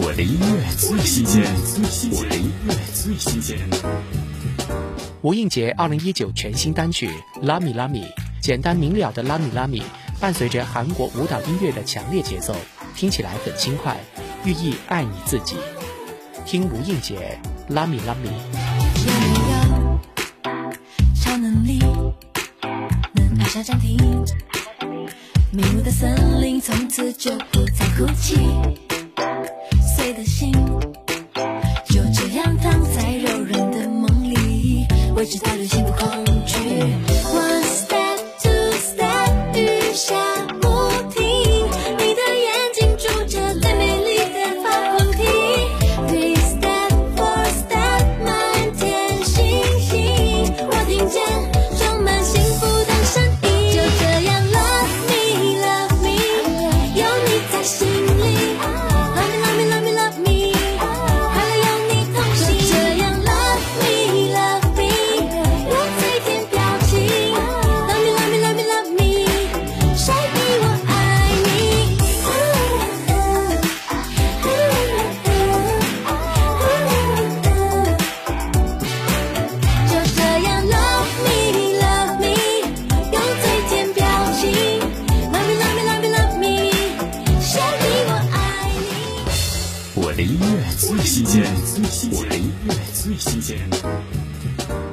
我的音乐最新鲜，我的音乐最新鲜。吴映洁二零一九全新单曲《拉米拉米》，简单明了的拉米拉米，伴随着韩国舞蹈音乐的强烈节奏，听起来很轻快，寓意爱你自己。听吴映洁《拉米拉米》。有没有超能力，能按下暂停？迷雾的森林从此就不再哭泣，里，未知的旅行不恐惧。One step, two step，雨下不停，你的眼睛住着最美丽的发光体。Three step, four step，满天星星，我听见音乐最新鲜我的音乐最新鲜。